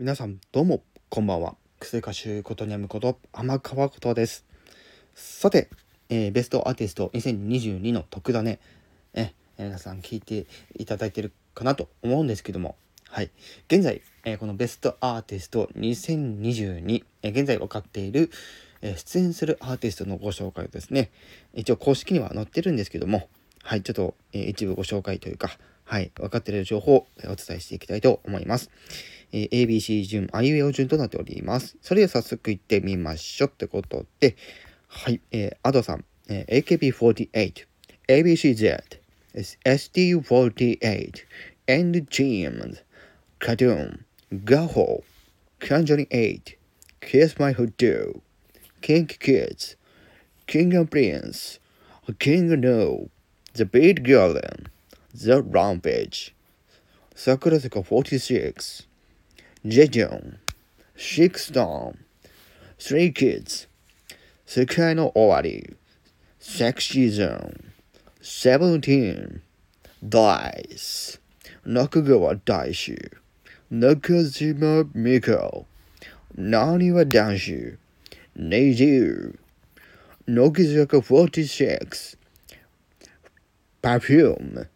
皆さんどうもこんばんは。薬歌手ことにゃむこと天川ことです。さて、えーベストアーティスト2022の特ダネえ皆さん聞いていただいてるかなと思うんですけども。はい。現在、えーこのベストアーティスト2022、えー現在分かっている、え出演するアーティストのご紹介をですね。一応公式には載ってるんですけども。はい。ちょっと、え一部ご紹介というかはい。分かっている情報をお伝えしていきたいと思います。えー ABC 順、あいうえお順となっております。それでは早速行ってみましょうってことで、はい、えー、アドさん、えー AKB48、ABCZ、ST48、and James、KAT-TUN、GAHO、Conjuring 8、Kiss My Hoodoo、KinKiKids、King and Prince、King No、The Beat Garden、The Rampage、桜坂46、Jejeon, six Storm, Three Kids, Sekai no Owari, Sexy Zone, Seventeen, Dice, Nakagawa Daishu, Nakajima Miko, Naniwa Danshi, Neiju, Nogizaka 46, Perfume,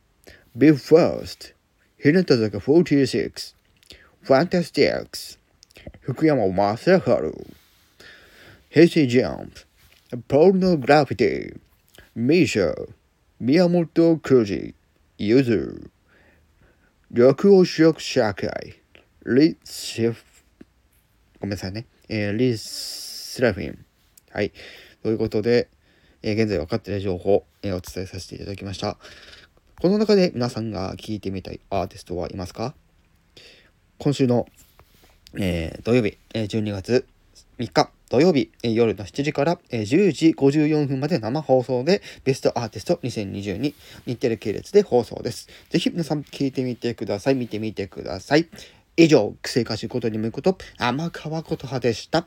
Be First, Hinatazaka 46, ファンタスティックス、福山雅治、平成ジャンプ、ポルノグラフィティ、ミーシャ、宮本浩二、ゆず、緑黄色社会、リシフ、ごめんなさいね、えーリスラフィン。はい。ということで、えー現在分かっている情報、えーお伝えさせていただきました。この中で皆さんが聞いてみたいアーティストはいますか？今週の、えー土曜日、えー12月3日土曜日、えー夜の7時から、えー10時54分まで生放送でベストアーティスト2022日テレ系列で放送です。ぜひ皆さん聞いてみてください。見てみてください。以上、癖かしことにむこと、天川琴葉でした。